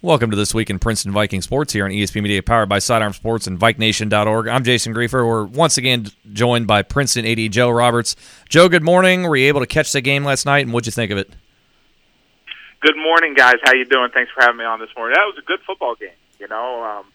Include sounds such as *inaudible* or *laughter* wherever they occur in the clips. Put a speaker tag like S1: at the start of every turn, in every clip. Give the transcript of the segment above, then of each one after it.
S1: Welcome to this week in Princeton Viking Sports here on ESP Media, powered by Sidearm Sports and VikeNation.org. I'm Jason Griefer. We're once again joined by Princeton AD Joe Roberts. Joe, good morning. Were you able to catch the game last night, and what'd you think of it?
S2: Good morning, guys. How you doing? Thanks for having me on this morning. That was a good football game. You know, um,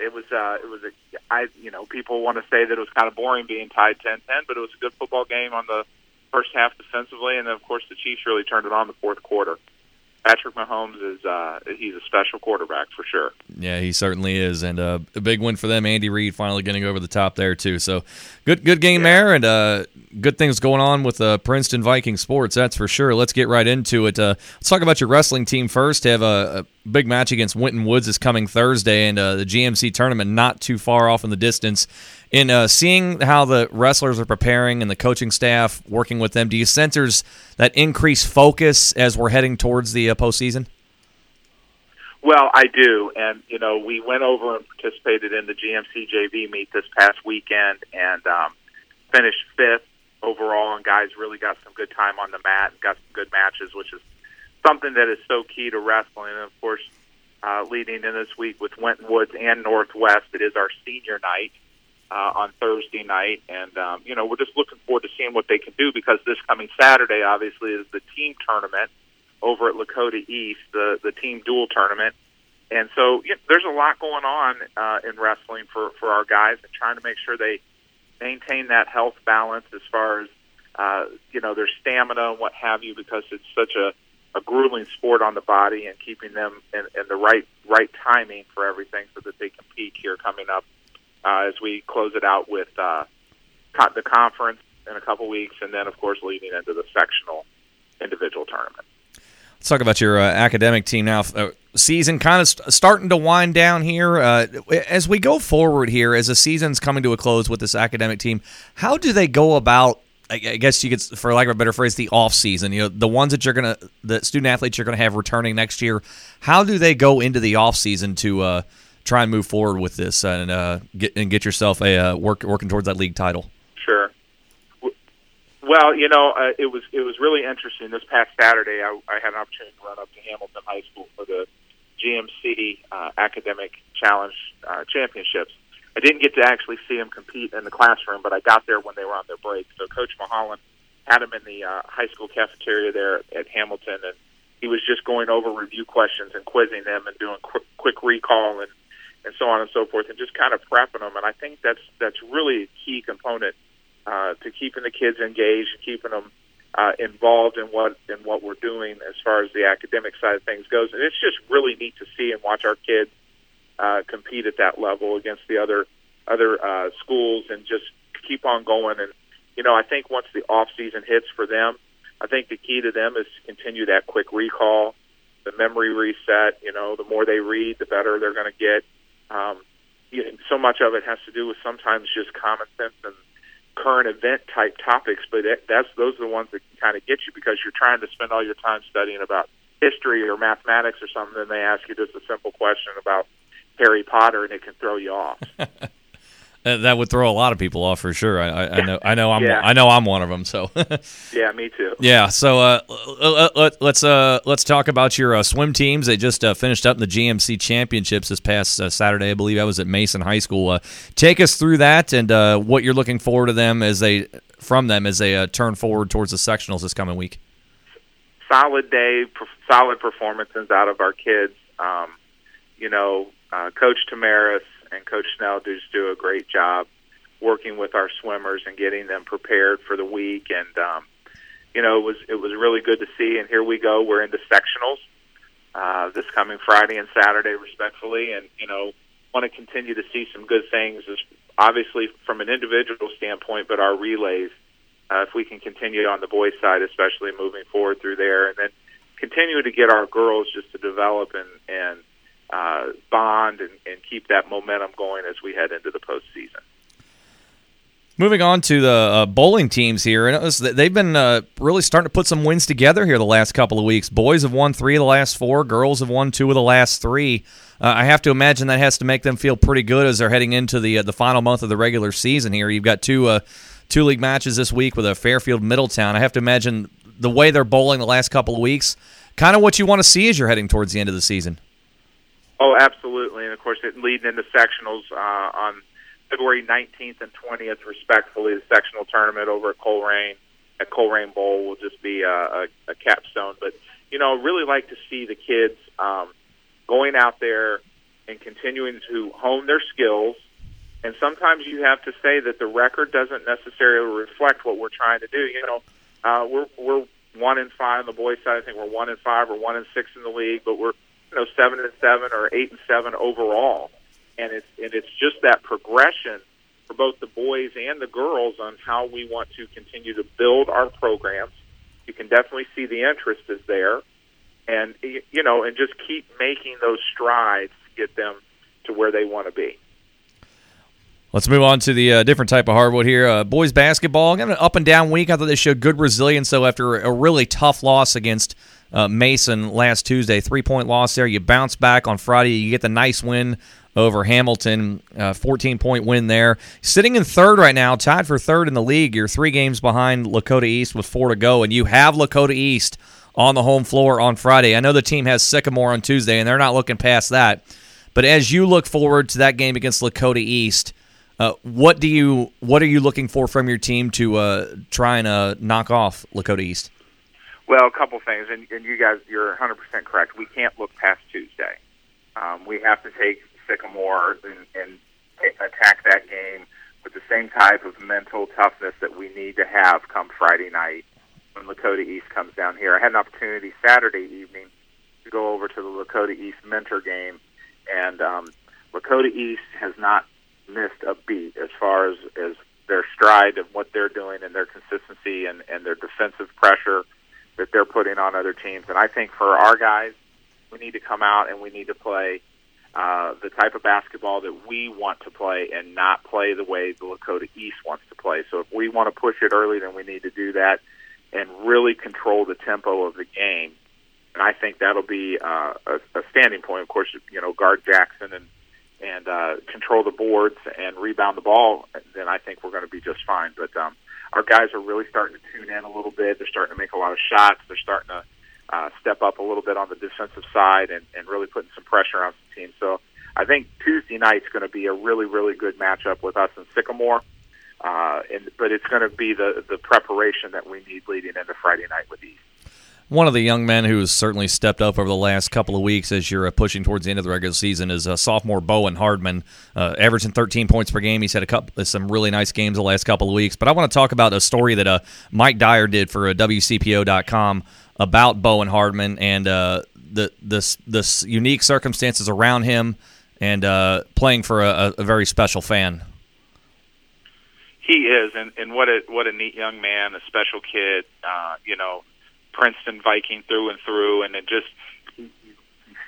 S2: it was uh, it was a I you know people want to say that it was kind of boring being tied 10-10, but it was a good football game on the first half defensively, and then of course the Chiefs really turned it on the fourth quarter. Patrick Mahomes is uh, he's a special quarterback for sure.
S1: Yeah, he certainly is, and uh, a big win for them. Andy Reid finally getting over the top there too. So good, good game yeah. there, and uh, good things going on with uh, Princeton Viking sports. That's for sure. Let's get right into it. Uh, let's talk about your wrestling team first. Have a, a big match against Winton Woods is coming Thursday, and uh, the GMC tournament not too far off in the distance in uh, seeing how the wrestlers are preparing and the coaching staff working with them, do you sense that increased focus as we're heading towards the uh, postseason?
S2: Well, I do, and you know, we went over and participated in the GMC JV meet this past weekend and um, finished fifth overall. And guys really got some good time on the mat and got some good matches, which is something that is so key to wrestling. And of course, uh, leading in this week with Winton Woods and Northwest, it is our senior night uh, on Thursday night, and um, you know we're just looking forward to seeing what they can do because this coming Saturday, obviously, is the team tournament over at Lakota East, the the team dual tournament, and so you there's a lot going on uh, in wrestling for for our guys, and trying to make sure they maintain that health balance as far as uh, you know their stamina and what have you, because it's such a a grueling sport on the body and keeping them in, in the right right timing for everything so that they can peak here coming up uh, as we close it out with uh, the conference in a couple weeks, and then of course leading into the sectional individual tournament.
S1: Let's talk about your uh, academic team now. Uh, season kind of st- starting to wind down here. Uh, as we go forward here, as the season's coming to a close with this academic team, how do they go about? I guess you could, for lack of a better phrase, the off season. You know, the ones that you're gonna, the student athletes you're gonna have returning next year. How do they go into the off season to uh, try and move forward with this and uh, get and get yourself a uh, work working towards that league title?
S2: Sure. Well, you know, uh, it was it was really interesting. This past Saturday, I, I had an opportunity to run up to Hamilton High School for the GMC uh, Academic Challenge uh, Championships. I didn't get to actually see them compete in the classroom, but I got there when they were on their break. So Coach Mulholland had them in the uh, high school cafeteria there at Hamilton, and he was just going over review questions and quizzing them and doing quick, quick recall and and so on and so forth, and just kind of prepping them. And I think that's that's really a key component uh, to keeping the kids engaged, keeping them uh, involved in what in what we're doing as far as the academic side of things goes. And it's just really neat to see and watch our kids uh, compete at that level against the other other uh, schools, and just keep on going. And you know, I think once the off season hits for them, I think the key to them is to continue that quick recall, the memory reset. You know, the more they read, the better they're going to get um, you know, so much of it has to do with sometimes just common sense and current event type topics, but it, that's those are the ones that kind of get you because you're trying to spend all your time studying about history or mathematics or something, and they ask you just a simple question about Harry Potter, and it can throw you off. *laughs*
S1: that would throw a lot of people off for sure. I, I, I know. I know. I'm. Yeah. I know. I'm one of them. So. *laughs*
S2: yeah, me too.
S1: Yeah. So uh, let, us uh, let's talk about your uh, swim teams. They just uh, finished up in the GMC championships this past uh, Saturday. I believe I was at Mason High School. Uh, take us through that and what you're looking forward to them as they from them as they turn forward towards the sectionals this coming week.
S2: Solid day, solid performances out of our kids. Um, you know, Coach Tamaris and Coach Snell do a great job working with our swimmers and getting them prepared for the week. And um, you know, it was it was really good to see. And here we go. We're into sectionals uh, this coming Friday and Saturday, respectfully. And you know, want to continue to see some good things, obviously from an individual standpoint, but our relays. Uh, if we can continue on the boys' side, especially moving forward through there, and then continue to get our girls just to develop and and uh, bond and, and keep that momentum going as we head into the postseason.
S1: Moving on to the uh, bowling teams here, and they've been uh, really starting to put some wins together here the last couple of weeks. Boys have won three of the last four. Girls have won two of the last three. Uh, I have to imagine that has to make them feel pretty good as they're heading into the uh, the final month of the regular season. Here, you've got two uh, two league matches this week with a Fairfield Middletown. I have to imagine the way they're bowling the last couple of weeks, kind of what you want to see as you're heading towards the end of the season.
S2: Oh, absolutely, and of course, it leading into sectionals uh, on February 19th and 20th, respectfully. The sectional tournament over at Colerain at Colerain Bowl will just be a, a, a capstone. But you know, really like to see the kids um, going out there and continuing to hone their skills. And sometimes you have to say that the record doesn't necessarily reflect what we're trying to do. You know, uh, we're we're one in five on the boys' side. I think we're one in five or one in six in the league, but we're you know seven and seven or eight and seven overall. And it's and it's just that progression for both the boys and the girls on how we want to continue to build our programs. You can definitely see the interest is there, and you know, and just keep making those strides to get them to where they want to be.
S1: Let's move on to the uh, different type of hardwood here. Uh, boys basketball, of an up and down week. I thought they showed good resilience, though, after a really tough loss against uh, Mason last Tuesday. Three point loss there. You bounce back on Friday. You get the nice win over Hamilton. Uh, 14 point win there. Sitting in third right now, tied for third in the league. You're three games behind Lakota East with four to go, and you have Lakota East on the home floor on Friday. I know the team has Sycamore on Tuesday, and they're not looking past that. But as you look forward to that game against Lakota East, uh, what do you what are you looking for from your team to uh, try and uh, knock off Lakota East?
S2: Well, a couple things, and, and you guys, you're 100 percent correct. We can't look past Tuesday. Um, we have to take Sycamore and, and attack that game with the same type of mental toughness that we need to have come Friday night when Lakota East comes down here. I had an opportunity Saturday evening to go over to the Lakota East mentor game, and um, Lakota East has not missed a beat as far as, as their stride and what they're doing and their consistency and, and their defensive pressure that they're putting on other teams. And I think for our guys, we need to come out and we need to play uh, the type of basketball that we want to play and not play the way the Lakota East wants to play. So if we want to push it early, then we need to do that and really control the tempo of the game. And I think that'll be uh, a, a standing point. Of course, you know, guard Jackson and and uh, control the boards and rebound the ball. Then I think we're going to be just fine. But um, our guys are really starting to tune in a little bit. They're starting to make a lot of shots. They're starting to uh, step up a little bit on the defensive side and, and really putting some pressure on some teams. So I think Tuesday night's going to be a really, really good matchup with us and Sycamore. Uh, and, but it's going to be the the preparation that we need leading into Friday night with East.
S1: One of the young men who has certainly stepped up over the last couple of weeks as you're uh, pushing towards the end of the regular season is uh, sophomore Bowen Hardman, uh, averaging 13 points per game. He's had a couple, some really nice games the last couple of weeks. But I want to talk about a story that uh, Mike Dyer did for uh, WCPO.com about Bowen Hardman and uh, the this this unique circumstances around him and uh, playing for a, a, very special fan.
S2: He is, and, and what a what a neat young man, a special kid. Uh, you know, Princeton Viking through and through, and it just he,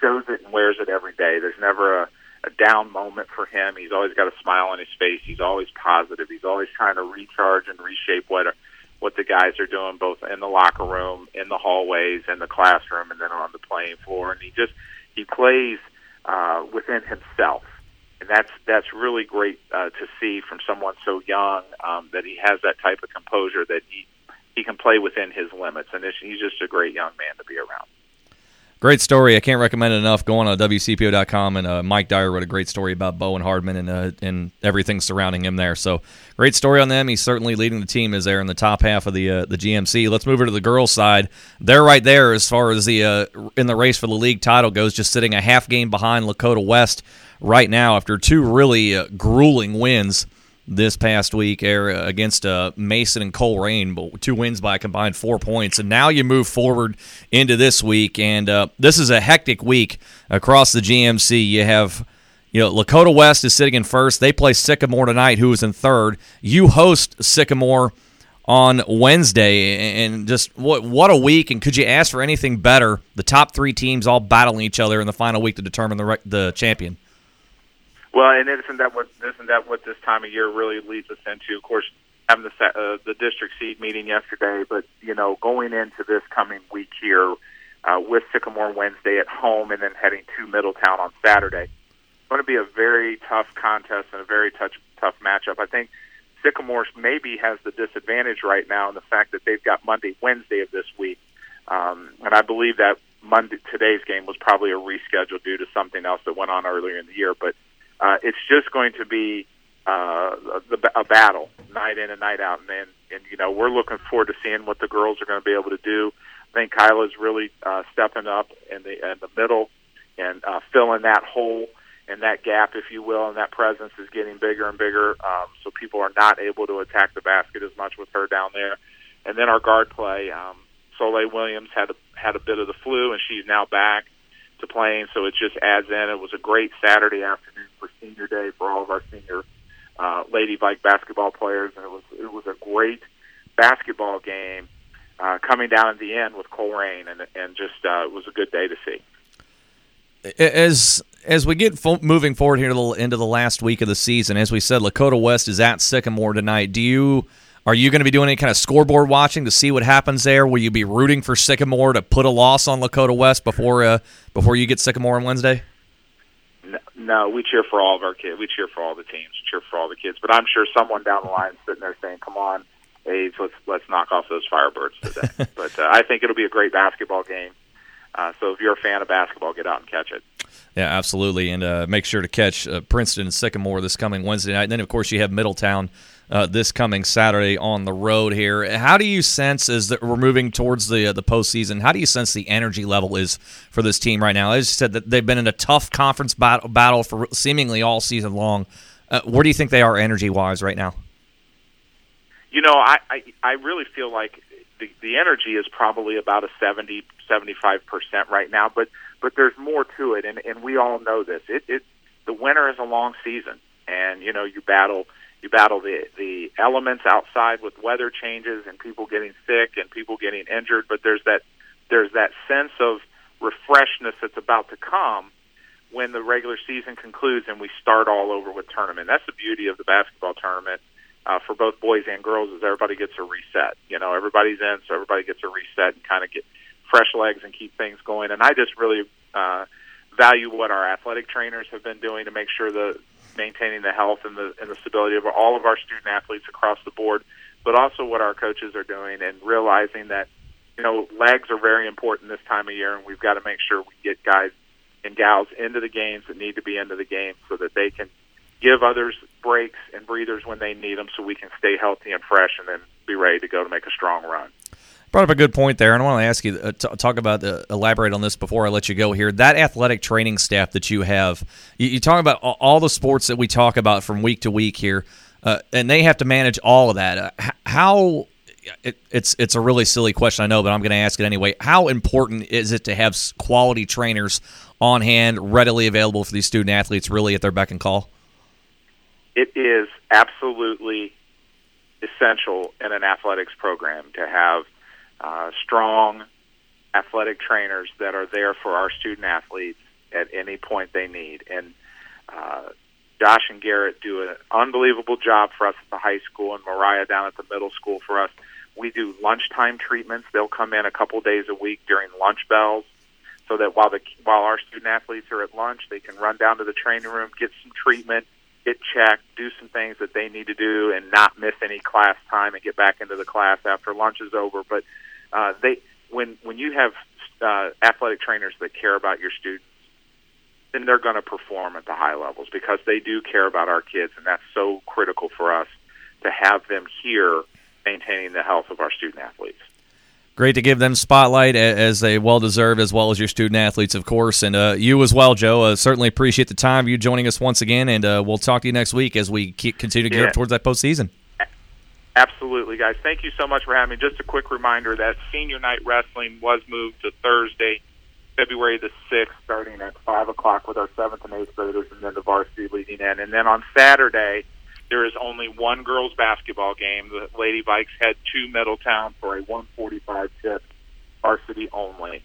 S2: shows it and wears it every day. There's never a, a down moment for him. He's always got a smile on his face. He's always positive. He's always trying to recharge and reshape what what the guys are doing, both in the locker room, in the hallways, in the classroom, and then on the playing floor. And he just he plays uh, within himself, and that's that's really great uh, to see from someone so young um, that he has that type of composure that he he can play within his limits, and he's just a great young man to be around.
S1: Great story. I can't recommend it enough. Go on to WCPO.com, and uh, Mike Dyer wrote a great story about Bowen Hardman and uh, and everything surrounding him there. So great story on them. He's certainly leading the team as they're in the top half of the uh, the GMC. Let's move over to the girls' side. They're right there as far as the uh, in the race for the league title goes, just sitting a half game behind Lakota West right now after two really uh, grueling wins this past week against uh, Mason and Colerain, but two wins by a combined four points. And now you move forward into this week, and uh, this is a hectic week across the GMC. You have, you know, Lakota West is sitting in first. They play Sycamore tonight, who is in third. You host Sycamore on Wednesday, and just what what a week! And could you ask for anything better? The top three teams all battling each other in the final week to determine the the champion.
S2: Well, and isn't that what isn't that what this time of year really leads us into? Of course, having the uh, the district seat meeting yesterday, but you know, going into this coming week here uh, with Sycamore Wednesday at home, and then heading to Middletown on Saturday, it's going to be a very tough contest and a very tough tough matchup. I think Sycamore maybe has the disadvantage right now in the fact that they've got Monday, Wednesday of this week, um, and I believe that Monday today's game was probably a reschedule due to something else that went on earlier in the year. But uh, it's just going to be uh, a, a battle night in and night out, and, and and you know we're looking forward to seeing what the girls are going to be able to do. I think Kyla's really uh, stepping up in the in the middle and uh, filling that hole and that gap, if you will, and that presence is getting bigger and bigger. Um, so people are not able to attack the basket as much with her down there. And then our guard play, um, Soleil Williams had a, had a bit of the flu, and she's now back to playing. So it just adds in. It was a great Saturday afternoon for Senior Day for all of our senior uh, Lady Vike basketball players, and it was it was a great basketball game uh, coming down at the end with Colerain, and and just uh, it was a good day to see.
S1: As as we get fo- moving forward here to the, into the last week of the season, as we said, Lakota West is at Sycamore tonight. Do you are you going to be doing any kind of scoreboard watching to see what happens there? Will you be rooting for Sycamore to put a loss on Lakota West before uh, before you get Sycamore on Wednesday?
S2: No, no, we cheer for all of our kids. We cheer for all the teams. Cheer for all the kids. But I'm sure someone down the line is sitting there saying, "Come on, A's, let's let's knock off those Firebirds today." *laughs* but uh, I think it'll be a great basketball game. Uh, so if you're a fan of basketball, get out and catch it.
S1: Yeah, absolutely, and uh, make sure to catch uh, Princeton and Sycamore this coming Wednesday night. And then, of course, you have Middletown uh, this coming Saturday on the road here. How do you sense as that we're moving towards the uh, the postseason? How do you sense the energy level is for this team right now? As you said, that they've been in a tough conference battle, battle for seemingly all season long. Uh, where do you think they are energy wise right now?
S2: You know, I, I I really feel like the the energy is probably about a 70 75 percent right now, but but there's more to it, and and we all know this. It it the winter is a long season, and you know you battle you battle the the elements outside with weather changes and people getting sick and people getting injured, but there's that there's that sense of refreshness that's about to come when the regular season concludes and we start all over with tournament. That's the beauty of the basketball tournament uh, for both boys and girls is everybody gets a reset. You know, everybody's in, so everybody gets a reset and kind of get fresh legs and keep things going. And I just really uh, value what our athletic trainers have been doing to make sure the maintaining the health and the and the stability of all of our student athletes across the board, but also what our coaches are doing and realizing that you know legs are very important this time of year, and we've got to make sure we get guys and gals into the games that need to be into the game so that they can give others breaks and breathers when they need them, so we can stay healthy and fresh, and then be ready to go to make a strong run
S1: brought up a good point there, and I want to ask you uh, t- talk about uh, elaborate on this before I let you go here. That athletic training staff that you have, you, you talk about all, all, the sports that we talk about from week to week here, uh, and they have to manage all of that. Uh, how it, it's it's a really silly question, I know, but I'm going to ask it anyway. How important is it to have quality trainers on hand, readily available for these student athletes, really at their beck and call?
S2: It is absolutely essential in an athletics program to have uh, strong athletic trainers that are there for our student athletes at any point they need. And uh, Josh and Garrett do an unbelievable job for us at the high school, and Mariah down at the middle school for us. We do lunchtime treatments. They'll come in a couple days a week during lunch bells, so that while the while our student athletes are at lunch, they can run down to the training room, get some treatment, get checked, do some things that they need to do, and not miss any class time and get back into the class after lunch is over. But uh, they when when you have uh, athletic trainers that care about your students, then they're going to perform at the high levels because they do care about our kids, and that's so critical for us to have them here maintaining the health of our student athletes.
S1: Great to give them spotlight as they well deserve, as well as your student athletes, of course, and uh, you as well, Joe. Uh, certainly appreciate the time you joining us once again, and uh, we'll talk to you next week as we keep, continue to gear yeah. up towards that postseason.
S2: Absolutely, guys. Thank you so much for having me. Just a quick reminder that Senior Night Wrestling was moved to Thursday, February the 6th, starting at 5 o'clock with our 7th and 8th graders and then the varsity leading in. And then on Saturday, there is only one girls basketball game. The Lady Vikes head to Middletown for a 145 tip varsity only.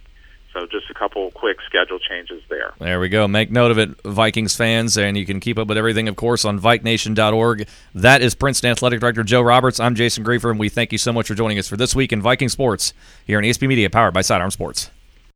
S2: So just a couple quick schedule changes there.
S1: There we go. Make note of it, Vikings fans, and you can keep up with everything, of course, on VikeNation.org. That is Princeton Athletic Director Joe Roberts. I'm Jason Griefer, and we thank you so much for joining us for this week in Viking Sports here on ESPN Media, powered by Sidearm Sports.